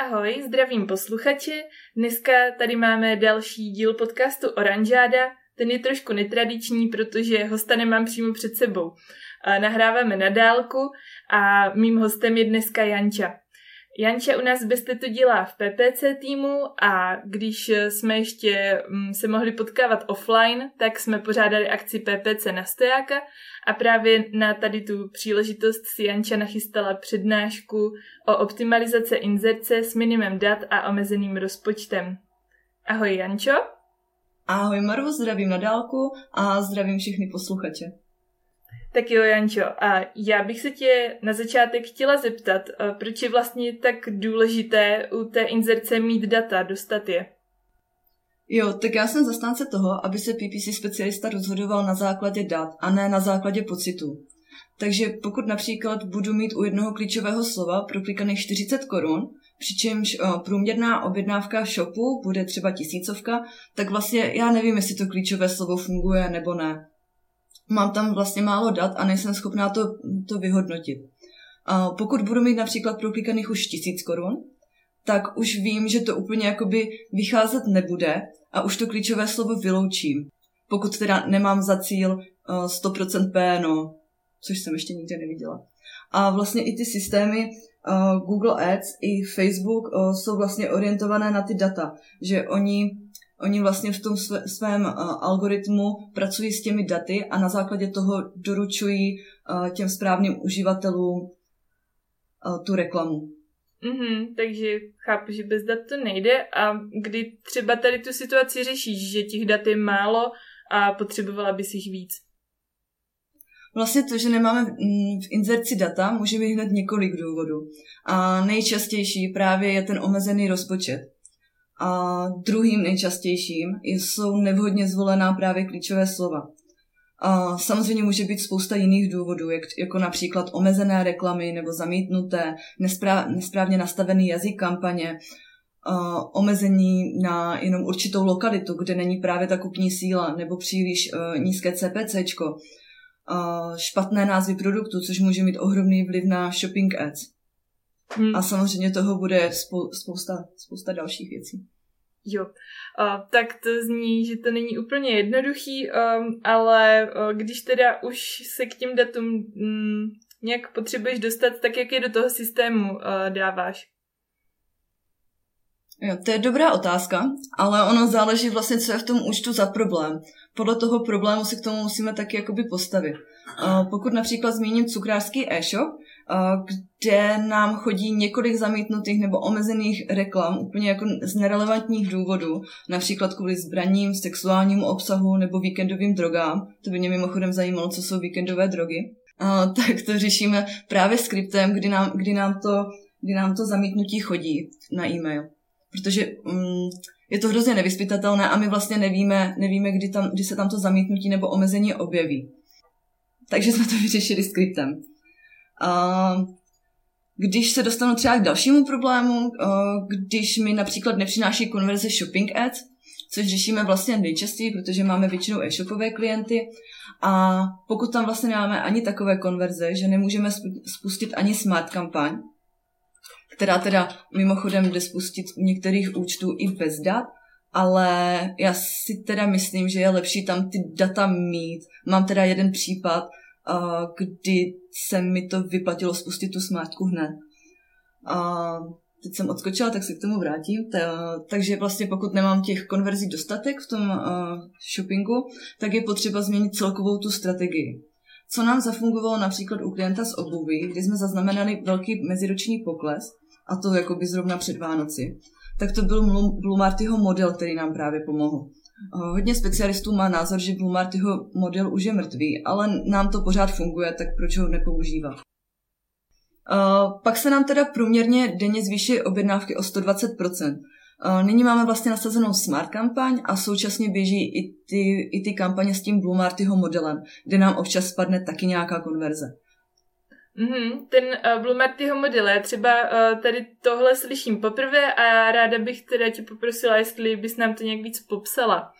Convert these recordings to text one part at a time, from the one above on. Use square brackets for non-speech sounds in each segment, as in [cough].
Ahoj, zdravím posluchače. Dneska tady máme další díl podcastu Oranžáda. Ten je trošku netradiční, protože hosta nemám přímo před sebou. Nahráváme na dálku a mým hostem je dneska Janča. Janča u nás bez to dělá v PPC týmu a když jsme ještě mm, se mohli potkávat offline, tak jsme pořádali akci PPC na stojáka a právě na tady tu příležitost si Janča nachystala přednášku o optimalizace inzerce s minimem dat a omezeným rozpočtem. Ahoj Jančo. Ahoj Maru, zdravím na dálku a zdravím všechny posluchače. Tak jo, Jančo, a já bych se tě na začátek chtěla zeptat, proč je vlastně tak důležité u té inzerce mít data, dostat je? Jo, tak já jsem zastánce toho, aby se PPC specialista rozhodoval na základě dat a ne na základě pocitů. Takže pokud například budu mít u jednoho klíčového slova proklikaných 40 korun, přičemž průměrná objednávka v shopu bude třeba tisícovka, tak vlastně já nevím, jestli to klíčové slovo funguje nebo ne mám tam vlastně málo dat a nejsem schopná to, to vyhodnotit. A pokud budu mít například proklikaných už tisíc korun, tak už vím, že to úplně jakoby vycházet nebude a už to klíčové slovo vyloučím. Pokud teda nemám za cíl uh, 100% PNO, což jsem ještě nikdy neviděla. A vlastně i ty systémy uh, Google Ads i Facebook uh, jsou vlastně orientované na ty data, že oni Oni vlastně v tom svém uh, algoritmu pracují s těmi daty a na základě toho doručují uh, těm správným uživatelům uh, tu reklamu. Mm-hmm, takže chápu, že bez dat to nejde a kdy třeba tady tu situaci řešíš, že těch dat je málo a potřebovala bys jich víc? Vlastně to, že nemáme mm, v inzerci data, může být hned několik důvodů. A nejčastější právě je ten omezený rozpočet. A druhým nejčastějším jsou nevhodně zvolená právě klíčové slova. A samozřejmě může být spousta jiných důvodů, jak, jako například omezené reklamy nebo zamítnuté, nespráv, nesprávně nastavený jazyk kampaně, a omezení na jenom určitou lokalitu, kde není právě ta kupní síla, nebo příliš uh, nízké CPCčko, uh, špatné názvy produktu, což může mít ohromný vliv na shopping ads. Hmm. A samozřejmě toho bude spou- spousta, spousta dalších věcí. Jo, uh, tak to zní, že to není úplně jednoduchý, um, ale uh, když teda už se k těm datům um, nějak potřebuješ dostat, tak jak je do toho systému uh, dáváš? Jo, to je dobrá otázka, ale ono záleží vlastně, co je v tom účtu za problém. Podle toho problému se k tomu musíme taky jakoby postavit. Uh, pokud například zmíním cukrářský e-shop, kde nám chodí několik zamítnutých nebo omezených reklam úplně jako z nerelevantních důvodů, například kvůli zbraním, sexuálnímu obsahu nebo víkendovým drogám. To by mě mimochodem zajímalo, co jsou víkendové drogy. A, [laughs] tak to řešíme právě skriptem, kdy nám, kdy nám, to, kdy nám to zamítnutí chodí na e-mail. Protože um, je to hrozně nevyspytatelné a my vlastně nevíme, nevíme kdy, tam, kdy se tam to zamítnutí nebo omezení objeví. Takže jsme to vyřešili skriptem. Když se dostanu třeba k dalšímu problému, když mi například nepřináší konverze shopping ads, což řešíme vlastně nejčastěji, protože máme většinou e-shopové klienty a pokud tam vlastně nemáme ani takové konverze, že nemůžeme spustit ani smart kampaň, která teda mimochodem jde spustit u některých účtů i bez dat, ale já si teda myslím, že je lepší tam ty data mít. Mám teda jeden případ, kdy se mi to vyplatilo spustit tu smartku hned. A teď jsem odskočila, tak se k tomu vrátím. takže vlastně pokud nemám těch konverzí dostatek v tom shoppingu, tak je potřeba změnit celkovou tu strategii. Co nám zafungovalo například u klienta z obuví, kdy jsme zaznamenali velký meziroční pokles, a to jako by zrovna před Vánoci, tak to byl Blue Martyho model, který nám právě pomohl. Hodně specialistů má názor, že Blue Martyho model už je mrtvý, ale nám to pořád funguje, tak proč ho nepoužívat? Uh, pak se nám teda průměrně denně zvýší objednávky o 120%. Uh, nyní máme vlastně nasazenou smart kampaň a současně běží i ty, i ty kampaně s tím Blue Martyho modelem, kde nám občas spadne taky nějaká konverze. Mm-hmm, ten uh, Blue Martyho model, já třeba uh, tady tohle slyším poprvé a ráda bych teda tě poprosila, jestli bys nám to nějak víc popsala.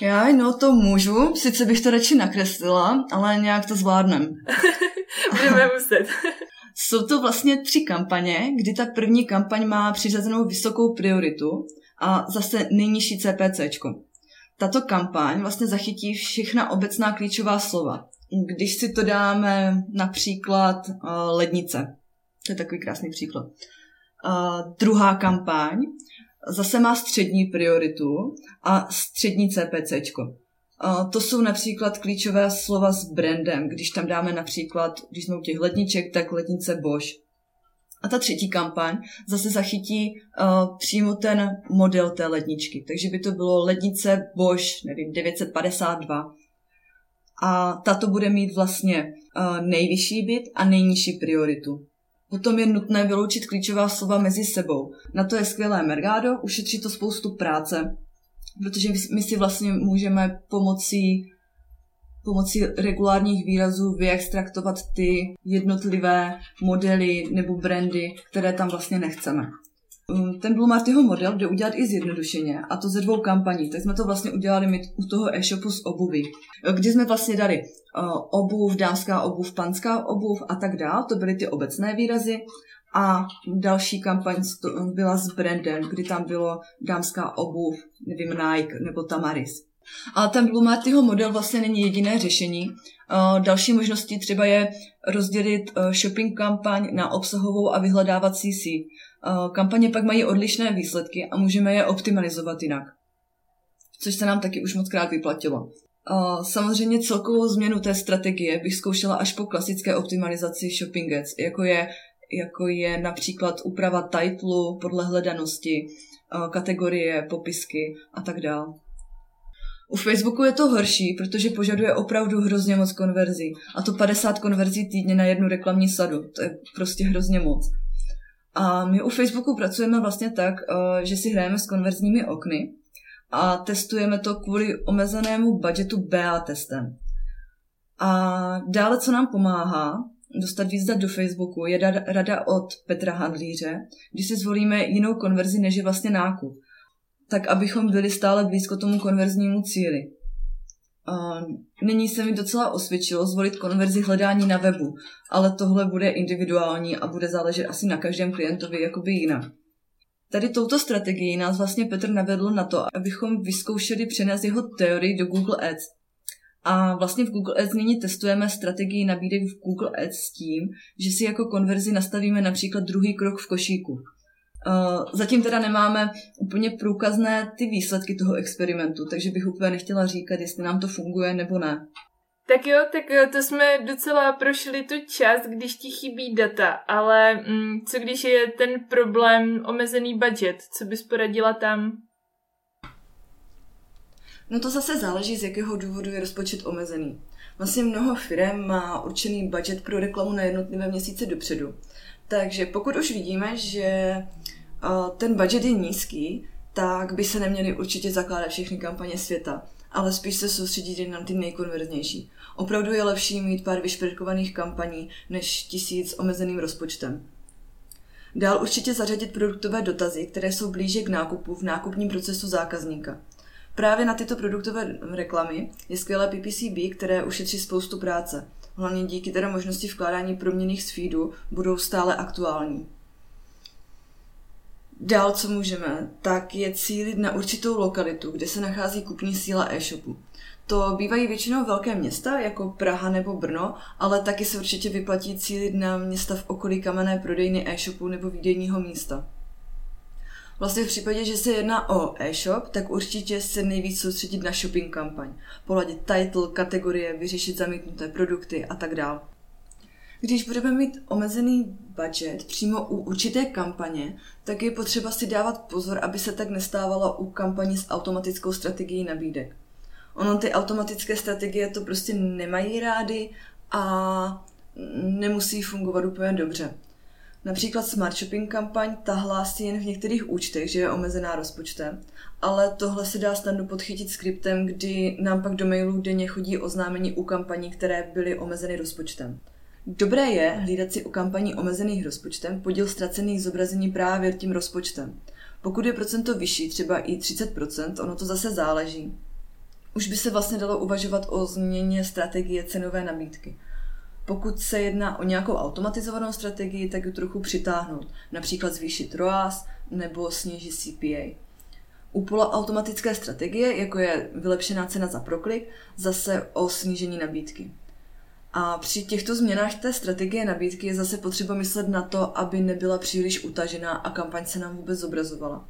Já, no to můžu, sice bych to radši nakreslila, ale nějak to zvládnem. [laughs] Budeme muset. [laughs] jsou to vlastně tři kampaně, kdy ta první kampaň má přiřazenou vysokou prioritu a zase nejnižší CPCčko. Tato kampaň vlastně zachytí všechna obecná klíčová slova. Když si to dáme například uh, lednice, to je takový krásný příklad. Uh, druhá kampaň zase má střední prioritu a střední CPCčko. Uh, to jsou například klíčové slova s brandem. Když tam dáme například, když jsme u těch ledniček, tak lednice Bosch. A ta třetí kampaň zase zachytí uh, přímo ten model té ledničky. Takže by to bylo lednice Bosch, nevím, 952. A tato bude mít vlastně uh, nejvyšší byt a nejnižší prioritu. Potom je nutné vyloučit klíčová slova mezi sebou. Na to je skvělé Mergado, ušetří to spoustu práce, protože my si vlastně můžeme pomocí, pomocí regulárních výrazů vyextraktovat ty jednotlivé modely nebo brandy, které tam vlastně nechceme. Ten Blue Martyho model jde udělat i zjednodušeně, a to ze dvou kampaní. Tak jsme to vlastně udělali my u toho e-shopu s obuví, kdy jsme vlastně dali uh, obuv, dámská obuv, panská obuv a tak dále. To byly ty obecné výrazy. A další kampaň byla s brandem, kdy tam bylo dámská obuv, nevím, Nike nebo Tamaris. A ten Blue Martyho model vlastně není jediné řešení. Další možností třeba je rozdělit uh, shopping kampaň na obsahovou a vyhledávací síť. Eh, kampaně pak mají odlišné výsledky a můžeme je optimalizovat jinak. Což se nám taky už moc krát vyplatilo. Eh, samozřejmě celkovou změnu té strategie bych zkoušela až po klasické optimalizaci shopping ads, jako je, jako je například úprava titlu podle hledanosti, eh, kategorie, popisky a tak dále. U Facebooku je to horší, protože požaduje opravdu hrozně moc konverzí. A to 50 konverzí týdně na jednu reklamní sadu. To je prostě hrozně moc. A my u Facebooku pracujeme vlastně tak, eh, že si hrajeme s konverzními okny a testujeme to kvůli omezenému budgetu BA testem. A dále, co nám pomáhá dostat víc dat do Facebooku, je rada od Petra Handlíře, když si zvolíme jinou konverzi, než je vlastně nákup. Tak, abychom byli stále blízko tomu konverznímu cíli. Nyní se mi docela osvědčilo zvolit konverzi hledání na webu, ale tohle bude individuální a bude záležet asi na každém klientovi jakoby jinak. Tady touto strategii nás vlastně Petr navedl na to, abychom vyzkoušeli přenést jeho teorii do Google Ads. A vlastně v Google Ads nyní testujeme strategii nabídek v Google Ads s tím, že si jako konverzi nastavíme například druhý krok v košíku. Uh, zatím teda nemáme úplně průkazné ty výsledky toho experimentu, takže bych úplně nechtěla říkat, jestli nám to funguje nebo ne. Tak jo, tak jo, to jsme docela prošli tu čas, když ti chybí data, ale mm, co když je ten problém omezený budget, co bys poradila tam? No to zase záleží, z jakého důvodu je rozpočet omezený. Vlastně mnoho firm má určený budget pro reklamu na jednotlivé měsíce dopředu. Takže pokud už vidíme, že ten budget je nízký, tak by se neměly určitě zakládat všechny kampaně světa, ale spíš se soustředit na ty nejkonverznější. Opravdu je lepší mít pár vyšperkovaných kampaní než tisíc omezeným rozpočtem. Dál určitě zařadit produktové dotazy, které jsou blíže k nákupu v nákupním procesu zákazníka. Právě na tyto produktové reklamy je skvělé PPCB, které ušetří spoustu práce. Hlavně díky teda možnosti vkládání proměných z feedu budou stále aktuální. Dál, co můžeme, tak je cílit na určitou lokalitu, kde se nachází kupní síla e-shopu. To bývají většinou velké města, jako Praha nebo Brno, ale taky se určitě vyplatí cílit na města v okolí kamenné prodejny e-shopu nebo výdejního místa. Vlastně v případě, že se jedná o e-shop, tak určitě se nejvíc soustředit na shopping kampaň. Poladit title, kategorie, vyřešit zamítnuté produkty a tak dále. Když budeme mít omezený budget přímo u určité kampaně, tak je potřeba si dávat pozor, aby se tak nestávalo u kampaní s automatickou strategií nabídek. Ono ty automatické strategie to prostě nemají rády a nemusí fungovat úplně dobře. Například Smart Shopping kampaň ta hlásí jen v některých účtech, že je omezená rozpočtem, ale tohle se dá snadno podchytit skriptem, kdy nám pak do mailů denně chodí oznámení u kampaní, které byly omezeny rozpočtem. Dobré je hlídat si u kampaní omezených rozpočtem podíl ztracených zobrazení právě tím rozpočtem. Pokud je procento vyšší, třeba i 30%, ono to zase záleží. Už by se vlastně dalo uvažovat o změně strategie cenové nabídky. Pokud se jedná o nějakou automatizovanou strategii, tak ji trochu přitáhnout, například zvýšit ROAS nebo snížit CPA. U poloautomatické strategie, jako je vylepšená cena za proklik, zase o snížení nabídky. A při těchto změnách té strategie nabídky je zase potřeba myslet na to, aby nebyla příliš utažená a kampaň se nám vůbec zobrazovala.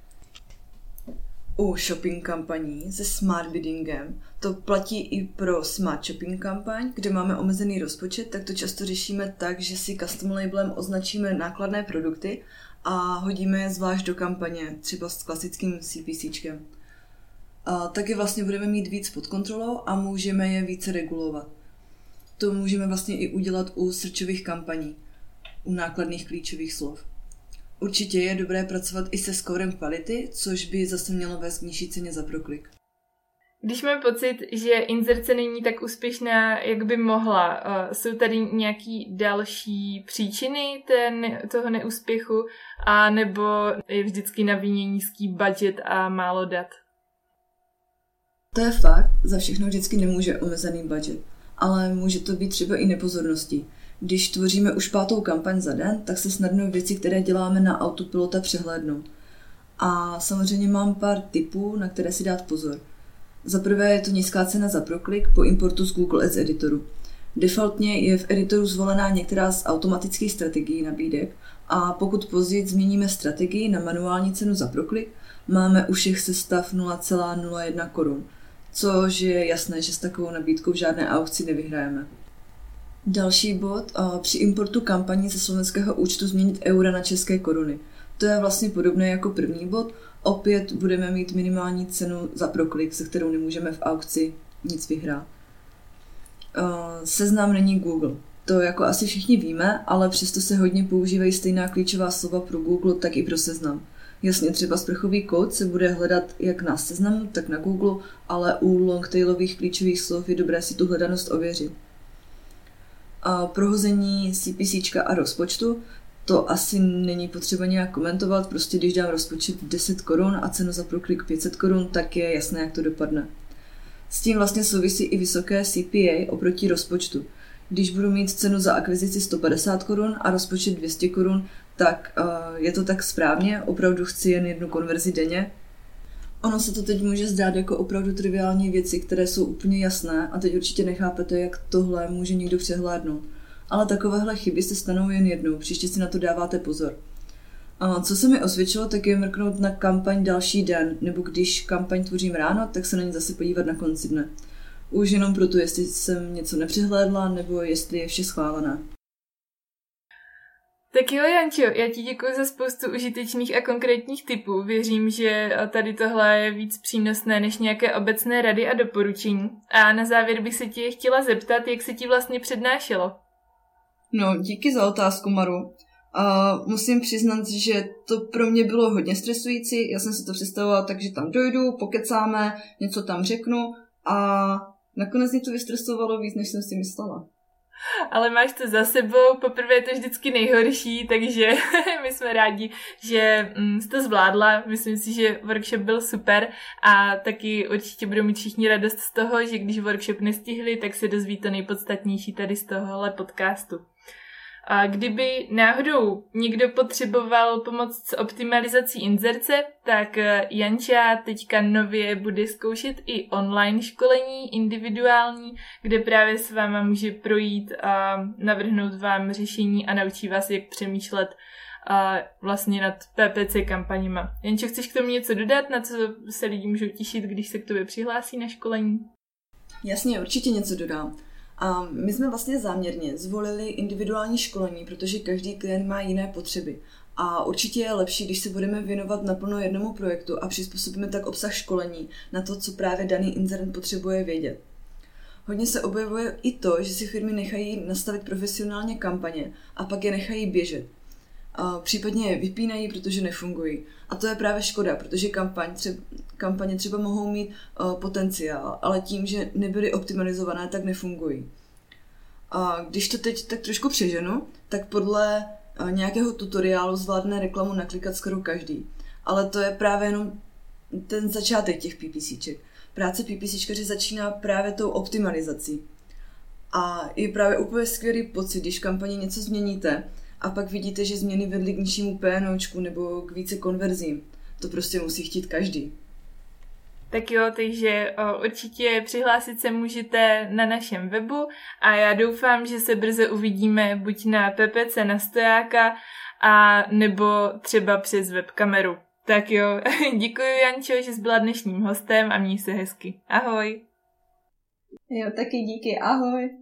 U shopping kampaní se smart biddingem to platí i pro smart shopping kampaň, kde máme omezený rozpočet, tak to často řešíme tak, že si custom labelem označíme nákladné produkty a hodíme je zvlášť do kampaně, třeba s klasickým CPCčkem. A taky vlastně budeme mít víc pod kontrolou a můžeme je více regulovat. To můžeme vlastně i udělat u srčových kampaní, u nákladných klíčových slov. Určitě je dobré pracovat i se skorem kvality, což by zase mělo vést k nižší ceně za proklik. Když mám pocit, že inzerce není tak úspěšná, jak by mohla, uh, jsou tady nějaký další příčiny ten, toho neúspěchu, a nebo je vždycky na vině nízký budget a málo dat? To je fakt, za všechno vždycky nemůže omezený budget, ale může to být třeba i nepozorností. Když tvoříme už pátou kampaň za den, tak se snadno věci, které děláme na autopilota, přehlédnou. A samozřejmě mám pár tipů, na které si dát pozor – za prvé je to nízká cena za proklik po importu z Google Ads editoru. Defaultně je v editoru zvolená některá z automatických strategií nabídek a pokud později změníme strategii na manuální cenu za proklik, máme u všech sestav 0,01 korun, což je jasné, že s takovou nabídkou v žádné aukci nevyhrajeme. Další bod, při importu kampaní ze slovenského účtu změnit eura na české koruny. To je vlastně podobné jako první bod, opět budeme mít minimální cenu za proklik, se kterou nemůžeme v aukci nic vyhrát. Seznam není Google. To jako asi všichni víme, ale přesto se hodně používají stejná klíčová slova pro Google, tak i pro seznam. Jasně, třeba sprchový kód se bude hledat jak na seznamu, tak na Google, ale u longtailových klíčových slov je dobré si tu hledanost ověřit. A prohození CPC a rozpočtu to asi není potřeba nějak komentovat, prostě když dám rozpočet 10 korun a cenu za proklik 500 korun, tak je jasné, jak to dopadne. S tím vlastně souvisí i vysoké CPA oproti rozpočtu. Když budu mít cenu za akvizici 150 korun a rozpočet 200 korun, tak uh, je to tak správně, opravdu chci jen jednu konverzi denně. Ono se to teď může zdát jako opravdu triviální věci, které jsou úplně jasné a teď určitě nechápete, jak tohle může někdo přehlédnout ale takovéhle chyby se stanou jen jednou, příště si na to dáváte pozor. A co se mi osvědčilo, tak je mrknout na kampaň další den, nebo když kampaň tvořím ráno, tak se na ně zase podívat na konci dne. Už jenom proto, jestli jsem něco nepřehlédla, nebo jestli je vše schválené. Tak jo, Jančo, já ti děkuji za spoustu užitečných a konkrétních typů. Věřím, že tady tohle je víc přínosné než nějaké obecné rady a doporučení. A na závěr bych se tě chtěla zeptat, jak se ti vlastně přednášelo. No, díky za otázku, Maru. A musím přiznat, že to pro mě bylo hodně stresující. Já jsem si to představovala tak, že tam dojdu, pokecáme, něco tam řeknu a nakonec mě to vystresovalo víc, než jsem si myslela. Ale máš to za sebou, poprvé je to vždycky nejhorší, takže [laughs] my jsme rádi, že mm, jsi to zvládla. Myslím si, že workshop byl super a taky určitě budou mít všichni radost z toho, že když workshop nestihli, tak se dozví to nejpodstatnější tady z tohohle podcastu. A kdyby náhodou někdo potřeboval pomoc s optimalizací inzerce, tak eh, Janča teďka nově bude zkoušet i online školení individuální, kde právě s váma může projít a navrhnout vám řešení a naučí vás, jak přemýšlet a vlastně nad PPC kampaněma. Jančo, chceš k tomu něco dodat, na co se lidi můžou těšit, když se k tobě přihlásí na školení? Jasně, určitě něco dodám. A my jsme vlastně záměrně zvolili individuální školení, protože každý klient má jiné potřeby. A určitě je lepší, když se budeme věnovat naplno jednomu projektu a přizpůsobíme tak obsah školení na to, co právě daný inzerent potřebuje vědět. Hodně se objevuje i to, že si firmy nechají nastavit profesionálně kampaně a pak je nechají běžet. Případně je vypínají, protože nefungují. A to je právě škoda, protože kampaň třeba, kampaně třeba mohou mít potenciál, ale tím, že nebyly optimalizované, tak nefungují. A když to teď tak trošku přeženu, tak podle nějakého tutoriálu zvládne reklamu naklikat skoro každý. Ale to je právě jenom ten začátek těch PPCček. Práce PPCčkaři začíná právě tou optimalizací. A je právě úplně skvělý pocit, když v kampani něco změníte a pak vidíte, že změny vedly k nižšímu PNOčku nebo k více konverzím. To prostě musí chtít každý. Tak jo, takže o, určitě přihlásit se můžete na našem webu a já doufám, že se brzo uvidíme buď na PPC na stojáka a nebo třeba přes webkameru. Tak jo, [laughs] děkuji Jančo, že jsi byla dnešním hostem a měj se hezky. Ahoj. Jo, taky díky, ahoj.